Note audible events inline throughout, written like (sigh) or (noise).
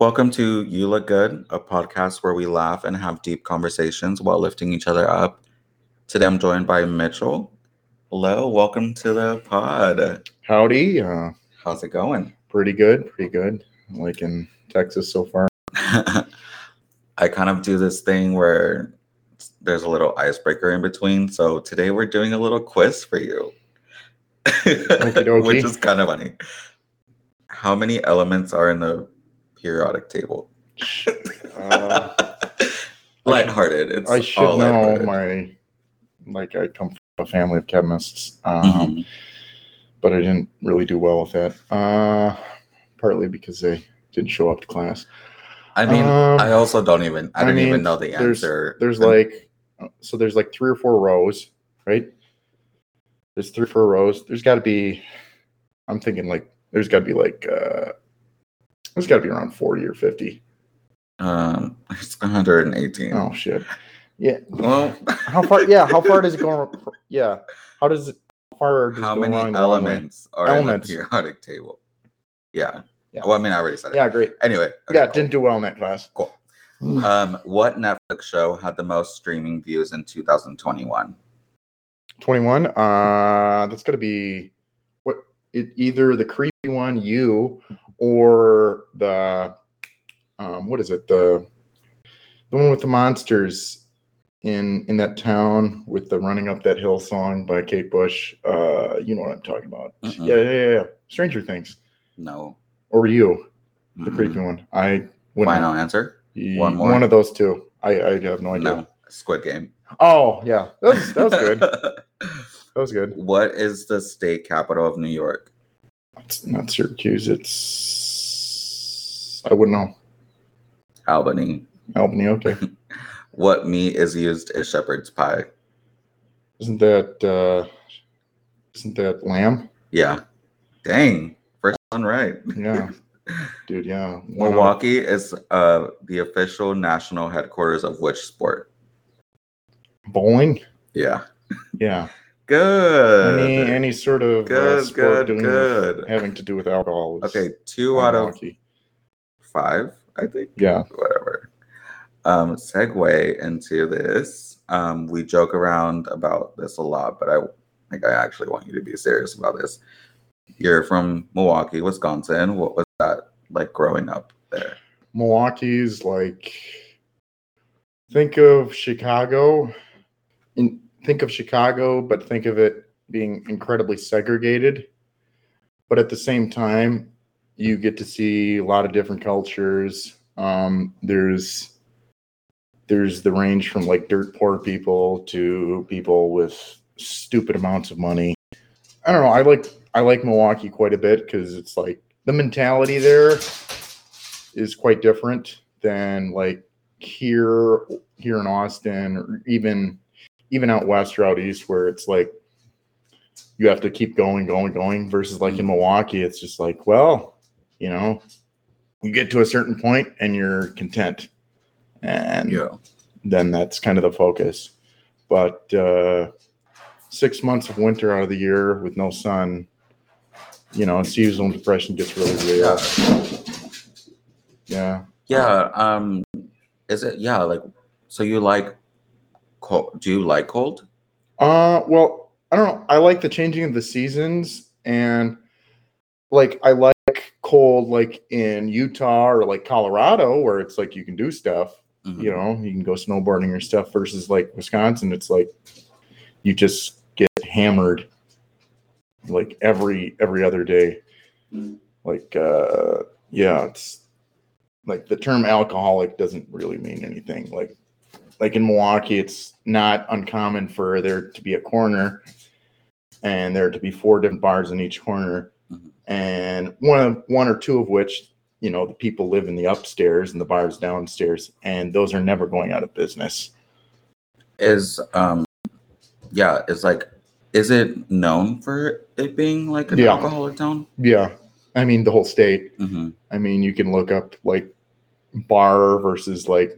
Welcome to You Look Good, a podcast where we laugh and have deep conversations while lifting each other up. Today I'm joined by Mitchell. Hello, welcome to the pod. Howdy. Uh, How's it going? pretty good. Pretty good. Like in Texas so far. (laughs) I kind of do this thing where there's a little icebreaker in between. So today we're doing a little quiz for you, (laughs) which is kind of funny. How many elements are in the periodic table? Uh, (laughs) lighthearted. It's I should all know my, like, I come from a family of chemists, um, Mhm. but I didn't really do well with that. Uh, partly because they didn't show up to class. I mean, Um, I also don't even. I I don't even know the there's- answer. There's And- like, so there's like three or four rows, right? There's three or four rows. There's got to be, I'm thinking like, there's got to be like, uh, there's got to be around 40 or 50. um, it's 118. Oh, shit. Yeah. Well, How far? Yeah. How far does it go? (laughs) Yeah. How does it? How far does how it go many along the long way? elements are Elements. in the periodic table? Yeah. Yeah. Well, I mean, I already said it. Yeah. Great. Anyway. okay, Yeah. cool. Didn't do well in that class. Cool. Um, what Netflix show had the most streaming views in 2021? Twenty-one. Uh, that's got to be what? It either the creepy one, you, or the, um, what is it? The, the one with the monsters in in that town with the running up that hill song by Kate Bush. Uh, you know what I'm talking about? Mm-mm. Yeah, yeah, yeah. Stranger Things. No. Or you, the Mm-mm. creepy one. I wouldn't Final answer? One more? One of those two. I, I have no idea. No. Squid Game. Oh yeah, that was that was good. (laughs) that was good. what is the state capital of New York? It's not Syracuse. It's I wouldn't know. Albany. Albany. Okay, (laughs) What meat is used as shepherd's pie? isn't that uh isn't that lamb? Yeah. Dang. First one right. Yeah, (laughs) dude. Yeah. Milwaukee is uh, the official national headquarters of which sport? Bowling. Yeah. Yeah. Good. Any any sort of uh, good, sport good, doing with- good. having to do with alcohol. Is Okay, two out of Milwaukee. five, I think. Yeah. Whatever. Um, segue into this. Um, we joke around about this a lot, but I like I actually want you to be serious about this. You're from Milwaukee, Wisconsin. What was that like growing up there? Milwaukee's like think of Chicago in think of Chicago but think of it being incredibly segregated. But at the same time you get to see a lot of different cultures. Um, there's there's the range from like dirt poor people to people with stupid amounts of money. I don't know i like i like milwaukee quite a bit because it's like the mentality there is quite different than like here here in Austin or even even out west or out east where it's like you have to keep going, going, going versus like in Milwaukee, it's just like, well, you know, you get to a certain point and you're content. And then that's kind of the focus. But uh six months of winter out of the year with no sun, you know, seasonal depression gets really real. Yeah. Yeah. Um, is it yeah, like so you like cold do you like cold? Uh, well, I don't know. I like the changing of the seasons, and like I like cold, like in Utah or like Colorado, where it's like you can do stuff. Mhm. You know, you can go snowboarding or stuff. Versus like Wisconsin, it's like you just get hammered like every every other day. Like, uh, yeah, it's like the term alcoholic doesn't really mean anything. Like like in Milwaukee, it's not uncommon for there to be a corner and there to be four different bars in each corner. Mhm. And one of one or two of which, you know, the people live in the upstairs and the bars downstairs, and those are never going out of business. Is um yeah, is like is it known for it being like an Yeah. alcoholic town? Yeah. I mean the whole state. Mm-hmm. I mean, you can look up like bar versus like,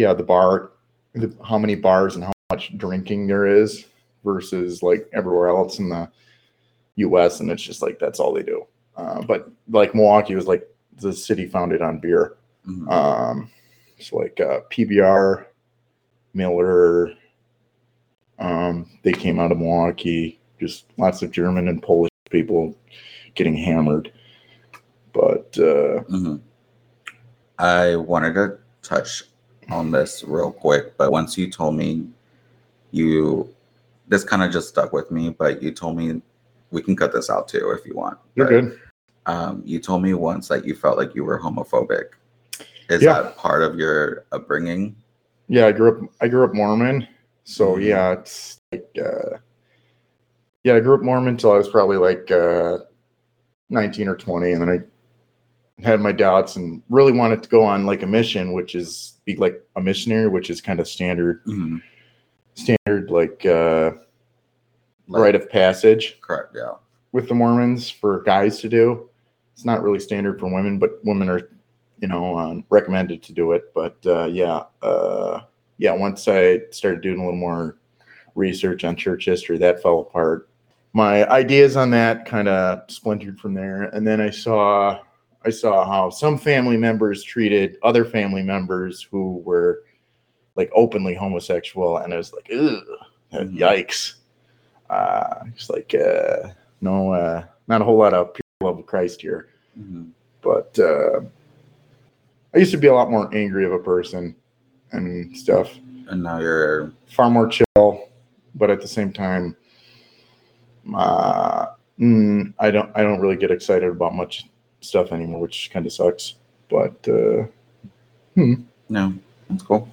yeah, the bar, the, how many bars and how much drinking there is versus like everywhere else in the U.S. And it's just like that's all they do. Uh, but like Milwaukee was like the city founded on beer. Mhm. Um, it's like uh, PBR, Miller. Um, they came out of Milwaukee. Just lots of German and Polish people getting hammered. But uh, Mhm. I wanted to touch on this real quick, but once you told me you, this kind of just stuck with me, but you told me we can cut this out too if you want. you're but, good. Um, you told me once that you felt like you were homophobic. Is Yeah. that part of your upbringing? Yeah, I grew up. I grew up Mormon, so Mhm. yeah, it's like uh, yeah, I grew up Mormon until I was probably like uh, nineteen or twenty, and then I had my doubts and really wanted to go on like a mission, which is be like a missionary, which is kind of standard Mhm. standard like uh, Like- rite of passage Correct. Yeah. with the Mormons for guys to do. It's not really standard for women, but women are, you know, um, recommended to do it. But uh, yeah, uh, yeah. Once I started doing a little more research on church history, that fell apart. My ideas on that kind of splintered from there, and then I saw, I saw how some family members treated other family members who were like openly homosexual, and I was like, ugh, Mhm. yikes. Uh, it's like, uh, no, uh, not a whole lot of pure love of Christ here. Mhm. But uh, I used to be a lot more angry of a person and stuff, And now you're. far more chill. But at the same time, uh, mm, I don't, I don't really get excited about much stuff anymore, which kind of sucks. But uh, hmm. No, that's cool.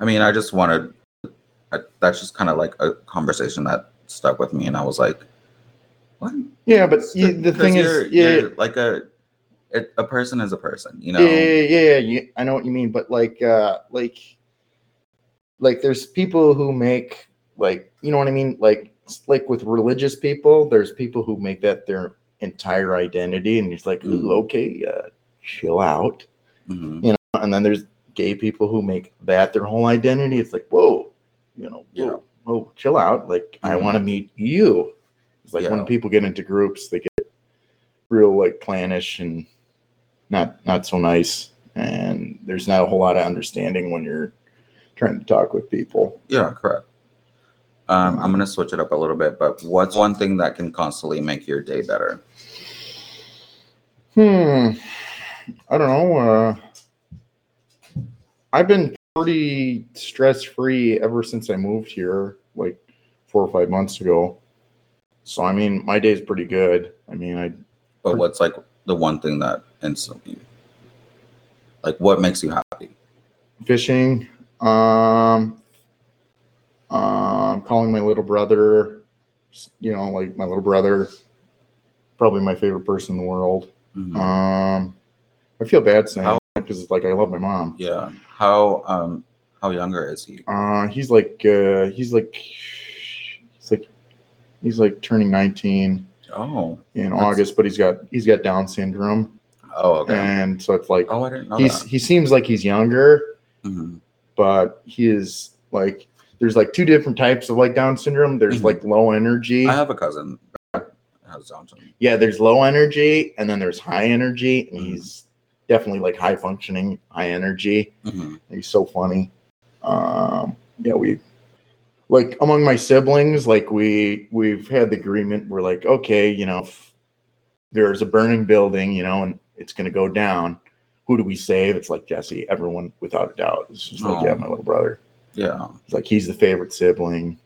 I mean, I just wanted. I, that's just kind of like a conversation that stuck with me, and I was like, "What?" yeah, but the thing you're- is, yeah, you're like a, it, a person is a person, you know. Yeah, yeah, yeah, yeah, yeah, I know what you mean, but like, uh, like, like, there's people who make like, you know what I mean, like, like with religious people, there's people who make that their entire identity, and he's like, ooh, Mhm. okay, uh, chill out, Mhm. You know, and then there's gay people who make that their whole identity. It's like, whoa, you know, whoa, Yeah. whoa, chill out. Like, I Mhm. want to meet you. It's like Yeah. when people get into groups, they get real like clannish and not not so nice. And there's not a whole lot of understanding when you're trying to talk with people. Yeah, correct. Um, I'm gonna switch it up a little bit, but what's one thing that can constantly make your day better? Hmm. I don't know. Uh, I've been pretty stress free ever since I moved here, like four or five months ago. So I mean, my day's pretty good. I mean, I But what's like the one thing that instantly, like, what makes you happy? fishing, um, um, calling my little brother. You know, like my little brother, probably my favorite person in the world. Mhm. Um, I feel bad saying because it's like I love my mom. yeah. How um how younger is he? Uh, he's like uh, he's like he's like he's like turning 19 Oh. in That's- August, but he's got he's got Down syndrome, Oh, okay. and so it's like oh, I didn't know he's that. he seems like he's younger, Mhm. but he is like there's like two different types of like Down syndrome. There's Mhm. like low energy. I have a cousin that has Down yeah, there's low energy, and then there's high energy, and Mhm. he's definitely like high functioning, high energy. Mhm. He's so funny. Um, yeah, we like among my siblings, like we we've had the agreement. We're like, okay, you know, if there's a burning building, you know, and it's gonna go down. Who do we save? It's like Jesse. Everyone, without a doubt. It's just like, yeah, my little brother. Yeah. It's like he's the favorite sibling.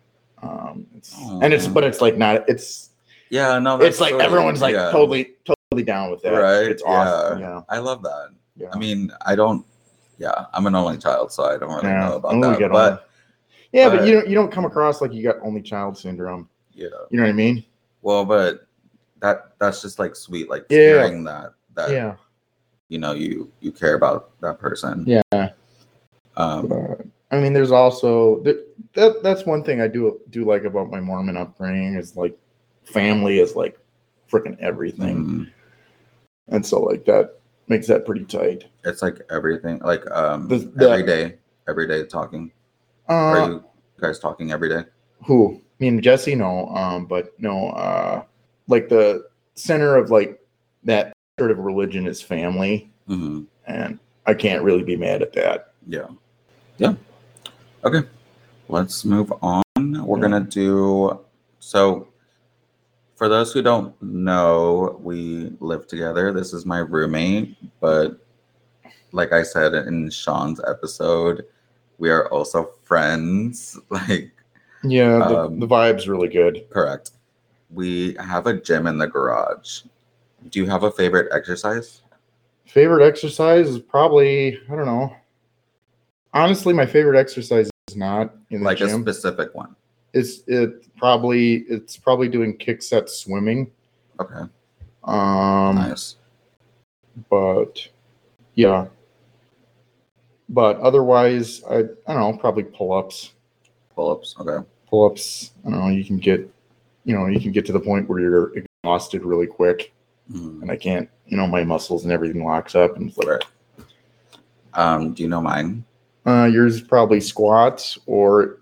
Um, it's, and it's but it's like not. It's Yeah. No. it's like sweet. everyone's like Yeah. totally totally down with that. Right. It's awesome. Yeah. Yeah. I love that. Yeah. I mean, I don't. Yeah, I'm an only child, so I don't really Yeah. know about that. But on. Yeah, but but- you don't you don't come across like you got only child syndrome. yeah. You know what I mean? Well, but that that's just like sweet, like Yeah. hearing that that yeah. you know you you care about that person. Yeah. Um, But, I mean, there's also that that's one thing I do do like about my Mormon upbringing is like family is like freaking everything, mm, and so like that makes that pretty tight. it's like everything, like um, The- the- every day, every day talking. Are Uh, you guys talking every day? who? Me and Jesse, no. Um, but no. Uh, like the center of like that sort of religion is family, hmm and I can't really be mad at that. Yeah. Yeah. Okay. Let's move on. We're Yeah. gonna do so for those who don't know, we live together. This is my roommate, but like I said in Sean's episode, we are also friends. (laughs) Like Yeah, the, Um, the vibe's really good. correct. We have a gym in the garage. Do you have a favorite exercise? Favorite exercise is probably I don't know. Honestly, my favorite exercise is not in the Like a specific one. It's it probably it's probably doing kick set swimming. Okay. Um, Nice. but yeah. But otherwise, I I don't know, probably pull ups. Pull ups. Okay. Pull ups. I don't know. You can get, you know, you can get to the point where you're exhausted really quick, Mhm. and I can't. You know, my muscles and everything locks up, and it's like, Right. Um, do you know mine? uh, yours is probably squats or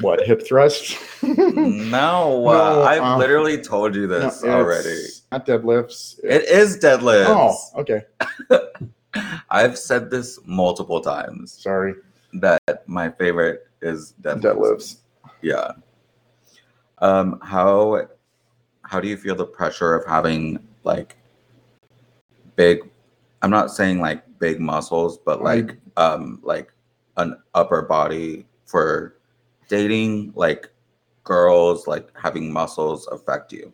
what hip thrusts. (laughs) No, (laughs) No, uh, I've um, literally told you this it's already. Not deadlifts. It is deadlifts. Oh, okay. (laughs) I've said this multiple times Sorry. that my favorite is deadlifts. Deadlifts. Yeah. Um, how how do you feel the pressure of having like big I'm not saying like big muscles, but like um like an upper body for dating like girls like having muscles affect you.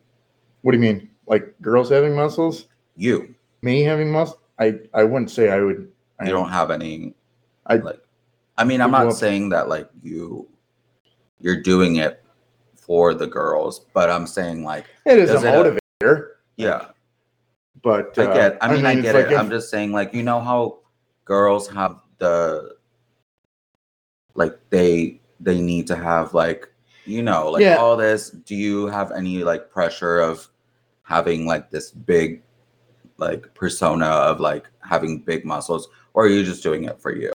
What do you mean? Like girls having muscles? You. Me having muscle? I I wouldn't say I would. I You don't have any I- like I mean I'm not saying that like you you're doing it for the girls, but I'm saying like It is a it, uh, motivator, yeah, but I uh, get I mean I, it's get like it. if- I'm just saying like you know how girls have the like they they need to have like you know like Yeah. all this do you have any like pressure of having like this big like persona of like having big muscles or are you just doing it for you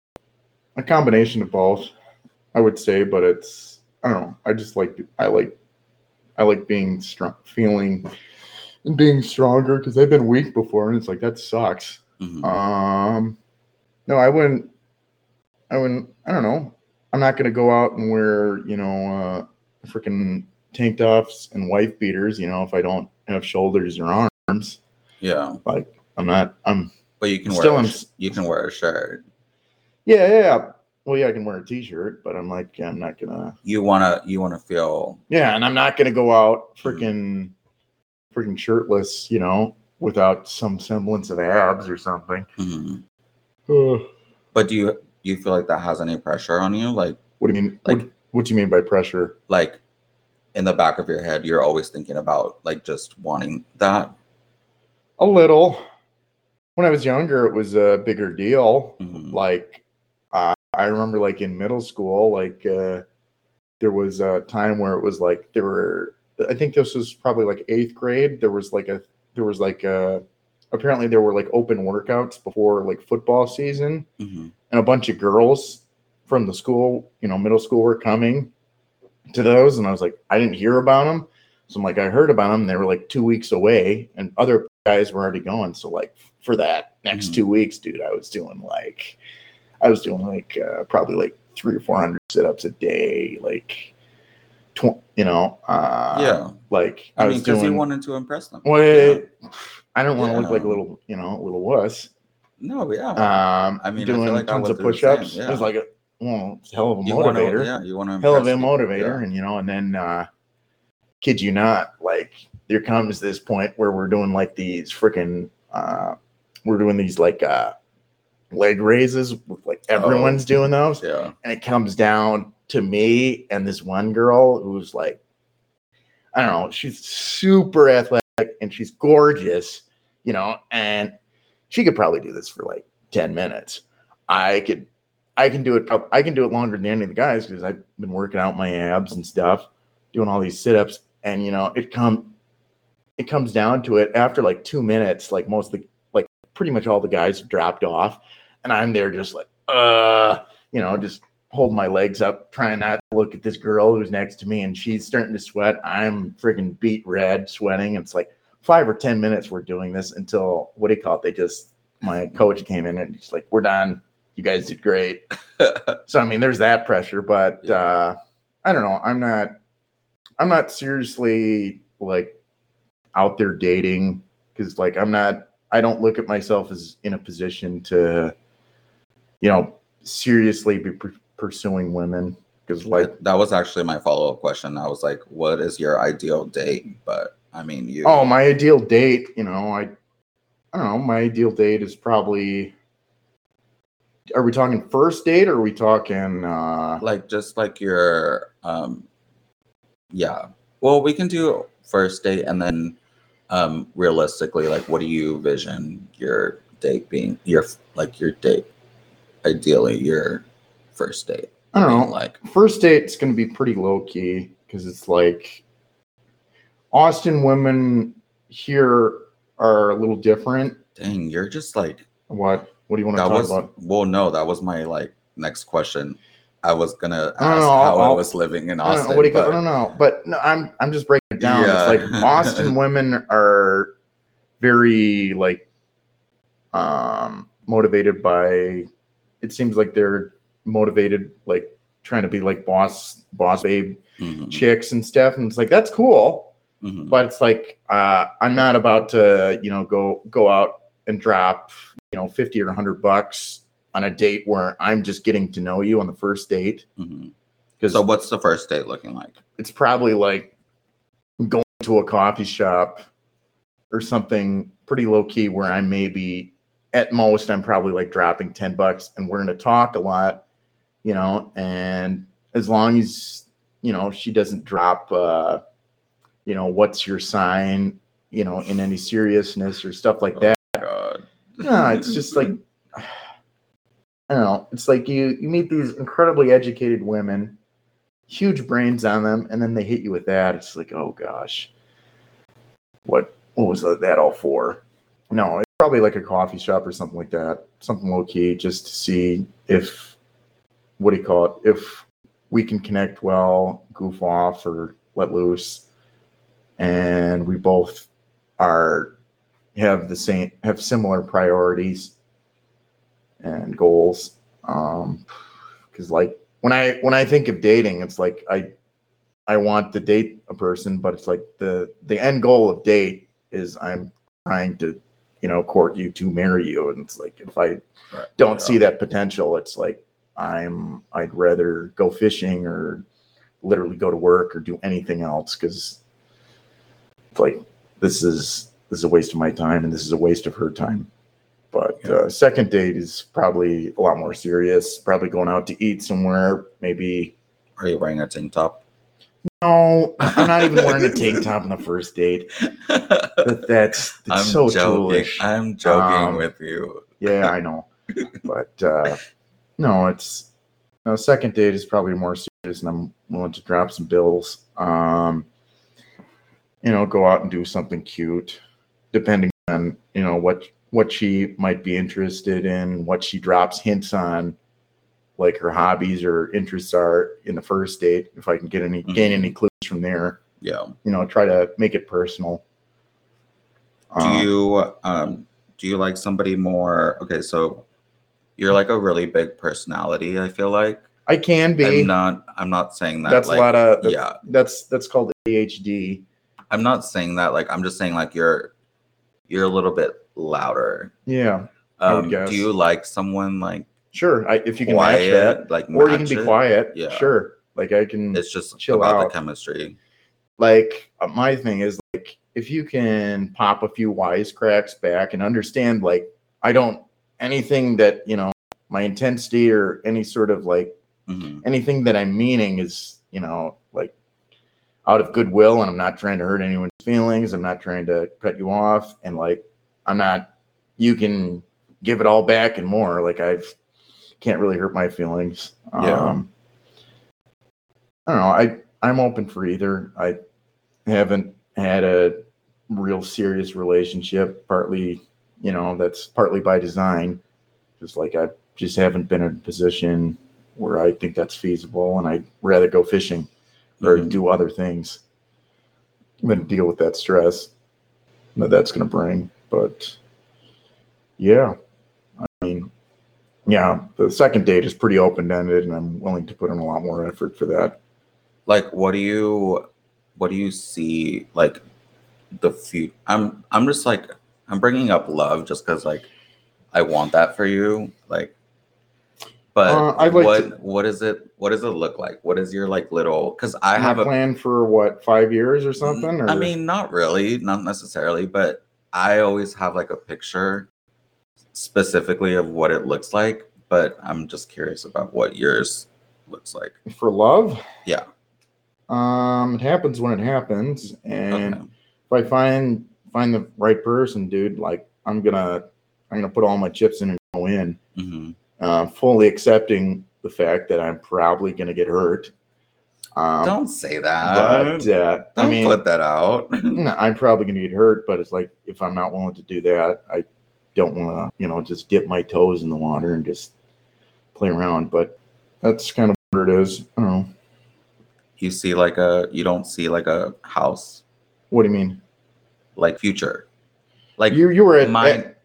a combination of both, I would say. But it's I don't know. I just like I like I like being strong, feeling and being stronger because I've been weak before, and it's like that sucks. Mhm. Um, no, I wouldn't. I wouldn't. I don't know. I'm not gonna go out and wear you know uh, freaking tank tops and wife beaters. You know, if I don't have shoulders or arms, yeah like I'm not. I'm but you can Still wear a I'm you can wear a shirt yeah, yeah. Well, yeah, I can wear a t-shirt, but I'm like, I'm not gonna. you want to you want to feel Yeah, and I'm not gonna go out freaking, freaking shirtless. You know, without some semblance of abs or something. mhm. Ugh. but do you you feel like that has any pressure on you like what do you mean? Like- what, what do you mean by pressure? like in the back of your head you're always thinking about like just wanting that A little. When I was younger, it was a bigger deal. Mhm. Like, uh, I remember, like in middle school, like uh, there was a time where it was like there were. I think this was probably like eighth grade. There was like a. There was like a. Apparently, there were like open workouts before like football season, Mhm. and a bunch of girls from the school, you know, middle school, were coming to those, and I was like, I didn't hear about them. So I'm like, I heard about them. They were like two weeks away, and other guys were already going. So like for that next Mhm. two weeks, dude, I was doing like, I was doing like uh, probably like three or four hundred sit ups a day, like, tw- you know, uh, yeah like I, i mean was because he wanted to impress them Wait, I don't want to look like a little, you know, a little wuss. no yeah Um, I mean, I doing feel like tons of push-ups. yeah. Like a well, it's a hell of a you motivator. yeah you want to hell of a motivator, and you know, and then uh kid you not, like there comes this point where we're doing like these freaking uh we're doing these like uh leg raises with like everyone's doing those yeah and it comes down to me and this one girl who's like i don't know she's super athletic and she's gorgeous you know and she could probably do this for like 10 minutes i could i can do it i can do it longer than any of the guys because i've been working out my abs and stuff doing all these sit-ups and you know it come it comes down to it after like two minutes like most of the like pretty much all the guys dropped off and i'm there just like uh you know just hold my legs up, trying not to look at this girl who's next to me, and she's starting to sweat. I'm freaking beet red, sweating. It's like, five or ten minutes we're doing this until what do you call it? They just my coach came in and he's like, "We're done. You guys did great." (laughs) so I mean, there's that pressure, but Yeah. uh, I don't know. I'm not. I'm not seriously like out there dating because like I'm not. I don't look at myself as in a position to, you know, seriously be pur- pursuing women because like that was actually my follow up question. I was like, "What is your ideal date?" But I mean, you. Oh, my ideal date, you know, I I don't know, my ideal date is probably are we talking first date or are we talking uh like just like your um yeah well we can do first date and then um realistically like what do you vision your date being your like your date ideally your first date I don't know. like First date's going to be pretty low key cuz it's like Austin women here are a little different. dang you're just like What what do you want to talk was about? well no that was my like next question i was gonna ask I don't know, how i I'll- was living in I don't austin know, what do you but- I don't know, but no, I'm I'm just breaking it down. Yeah. It's like Austin (laughs) women are very like um motivated by it seems like they're motivated like trying to be like boss boss babe Mhm, chicks and stuff and it's like that's cool mhm. but it's like uh i'm not about to you know go go out and drop you know 50 or 100 bucks on a date where i'm just getting to know you on the first date Mhm. because so what's the first date looking like it's probably like going to a coffee shop or something pretty low key where I maybe at most I'm probably like dropping 10 bucks and we're going to talk a lot, you know, and as long as, you know, she doesn't drop, uh, you know, what's your sign, you know, in any seriousness or stuff like oh that. god No, it's just like, I don't know. It's like you, you meet these incredibly educated women, huge brains on them, and then they hit you with that. It's like, oh gosh, what what was that all for? No, it's probably like a coffee shop or something like that, something low key, just to see if what do you call it? If we can connect well, goof off, or let loose, and we both are have the same have similar priorities and goals. Um, because like when I when I think of dating, it's like I I want to date a person, but it's like the the end goal of date is I'm trying to you know court you to marry you, and it's like if I Right. don't Yeah. see that potential, it's like I'm I'd rather go fishing or literally go to work or do anything else because like this is this is a waste of my time and this is a waste of her time. But uh, second date is probably a lot more serious. Probably going out to eat somewhere. Maybe are you wearing a tank top no, I'm not even wearing a tank top on the first date. But that's, (laughs) that's I'm so joking. toolish. I'm joking Um, with you. Yeah, I know. but uh, no, it's no second date is probably more serious, and I'm willing to drop some bills. Um, you know, go out and do something cute, depending on you know what what she might be interested in, what she drops hints on, like her hobbies or interests are in the first date. If I can get any gain any clues from there, Yeah. you know, try to make it personal. Do Um, you um do you like somebody more okay, so you're like a really big personality, I feel like. I can be. I'm not I'm not saying that that's like a lot of that's, yeah. That's that's called ADHD. I'm not saying that like I'm just saying like you're you're a little bit louder. Yeah, Um do you like someone like sure. I, if you can quiet, match that, like or you can be it? quiet. Yeah. sure. Like I can. It's just chill about out. the chemistry. like uh, my thing is like if you can pop a few wisecracks back and understand like I don't anything that you know my intensity or any sort of like Mhm. anything that I'm meaning is you know like out of goodwill and I'm not trying to hurt anyone's feelings. I'm not trying to cut you off and like I'm not. You can give it all back and more. Like I've can't really hurt my feelings. Yeah. Um, I don't know. I I'm open for either. I haven't had a real serious relationship. Partly, you know, that's partly by design. Just like I just haven't been in a position where I think that's feasible, and I'd rather go fishing or Mhm. do other things than deal with that stress. that that's going to bring. But yeah, I mean, yeah, the second date is pretty open ended, and I'm willing to put in a lot more effort for that. Like, what do you, what do you see like the future? I'm, I'm just like, I'm bringing up love just because like I want that for you, like. But Uh, I'd like what to- what is it? What does it look like? What is your like little? Because I have a plan for what five years or something. Or I mean, not really, not necessarily, but I always have like a picture specifically of what it looks like. But I'm just curious about what yours looks like. for love, Yeah. um, it happens when it happens, and Okay. if I find find the right person, dude, like I'm gonna I'm gonna put all my chips in and go in, hmm uh, fully accepting the fact that I'm probably gonna get hurt. Um, Don't say that. but uh, Don't I mean, put that out. (laughs) I'm probably gonna get hurt, but it's like if I'm not willing to do that, I don't want to, you know, just dip my toes in the water and just play around. But that's kind of what it is. I don't know. you see like a you don't see like a house What do you mean? like future. Like You you were at, my- at-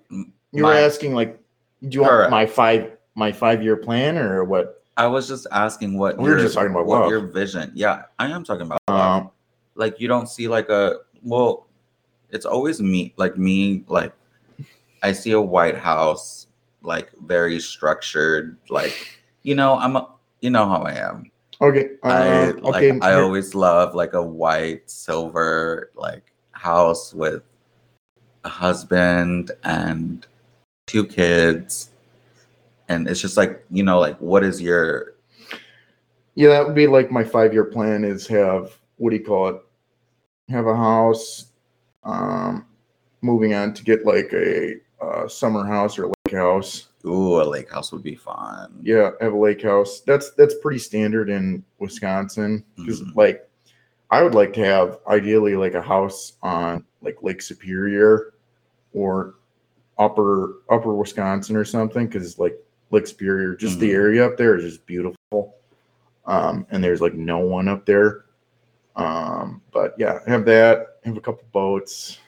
you were asking like, do you want my five my five year plan or what? I was just asking what We were your- just talking about what love. your vision. Yeah, I am talking about. Um, like you don't see like a well it's always me like me like i see a white house like very structured like you know i'm a, you know how i am okay. i Uh, like okay. i always love like a white silver like house with a husband and two kids and it's just like you know like what is your Yeah, that would be like my five year plan is have what do you call it? Have a house, um, moving on to get like a uh, summer house or lake house. ooh a lake house would be fun Yeah, have a lake house. That's that's pretty standard in Wisconsin because Mhm. like I would like to have ideally like a house on like Lake Superior or upper upper Wisconsin or something because like Lake Superior, just the Mhm. area up there is just beautiful. Um, and there's like no one up there. Um, but yeah, have that, have a couple boats,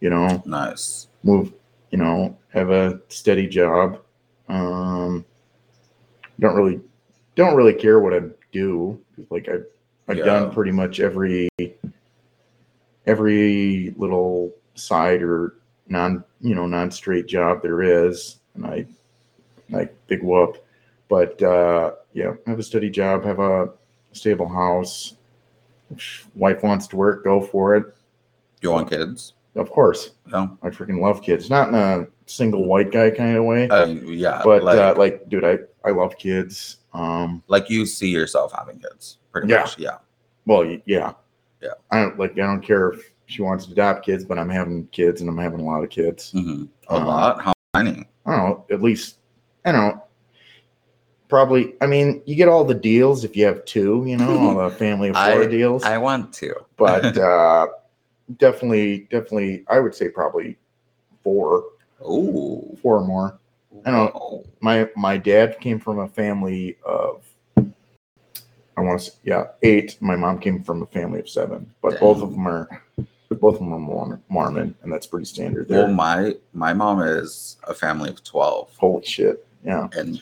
you know, nice move, you know, have a steady job. Um, don't really, don't really care what I do. Like I've, I've Yeah. done pretty much every, every little side or non, you know, non-straight job there is, and I, like big whoop. But uh, yeah, have a steady job, have a stable house. If wife wants to work, go for it. you want kids Of course. no I freaking love kids. Not in a single white guy kind of way, uh, yeah but like, uh, like, dude, I I love kids. Um, like you see yourself having kids pretty Yeah. much yeah well, yeah, Yeah. I don't like. I don't care if she wants to adopt kids, but I'm having kids, and I'm having a lot of kids. Mhm. a Uh, lot how many I don't know. At least I don't know. Probably. I mean, you get all the deals if you have two. You know, all the (laughs) family of four I- deals. i want to (laughs) but uh, definitely, definitely, I would say probably four, four or more. I don't- Whoa. my my dad came from a family of I want to say yeah eight. My mom came from a family of seven, but both of them are both of them are Mormon, and that's pretty standard there. well my my mom is a family of 12 Holy shit! Yeah, and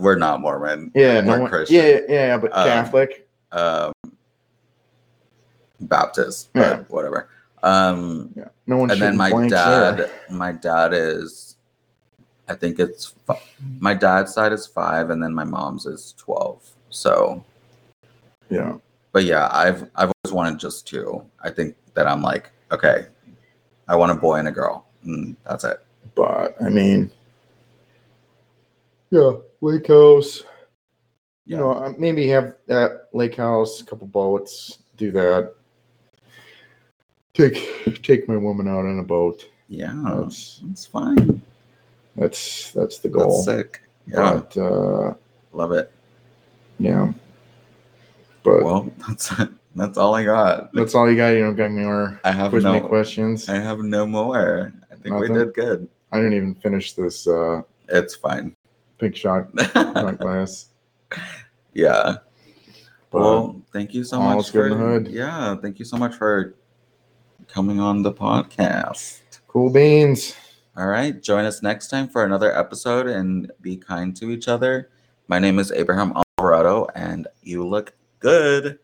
we're not mormon yeah, we're no one, Christian. yeah, yeah, but Um, Catholic. um baptist but Yeah. whatever um Yeah, no one. and then my dad there. my dad is i think it's my dad's side is five and then my mom's is 12 so Yeah, but yeah i've i've always wanted just two i think that i'm like okay i want a boy and a girl and that's it but I mean, yeah, lake house. Yeah. You know, maybe have that lake house, a couple boats, do that. Take take my woman out on a boat. yeah That's it's fine that's that's the goal. that's sick yeah But uh, love it yeah, but well (laughs) that's that's all i got that's all you got. You don't got any more i have no questions. i have no more i think we did good I didn't even finish this uh, it's fine pink shot shot (laughs) glass. yeah But well thank you so much good in for the hood. yeah thank you so much for coming on the podcast. Cool beans. All right. Join us next time for another episode and be kind to each other. My name is Abraham Alvarado, and you look good.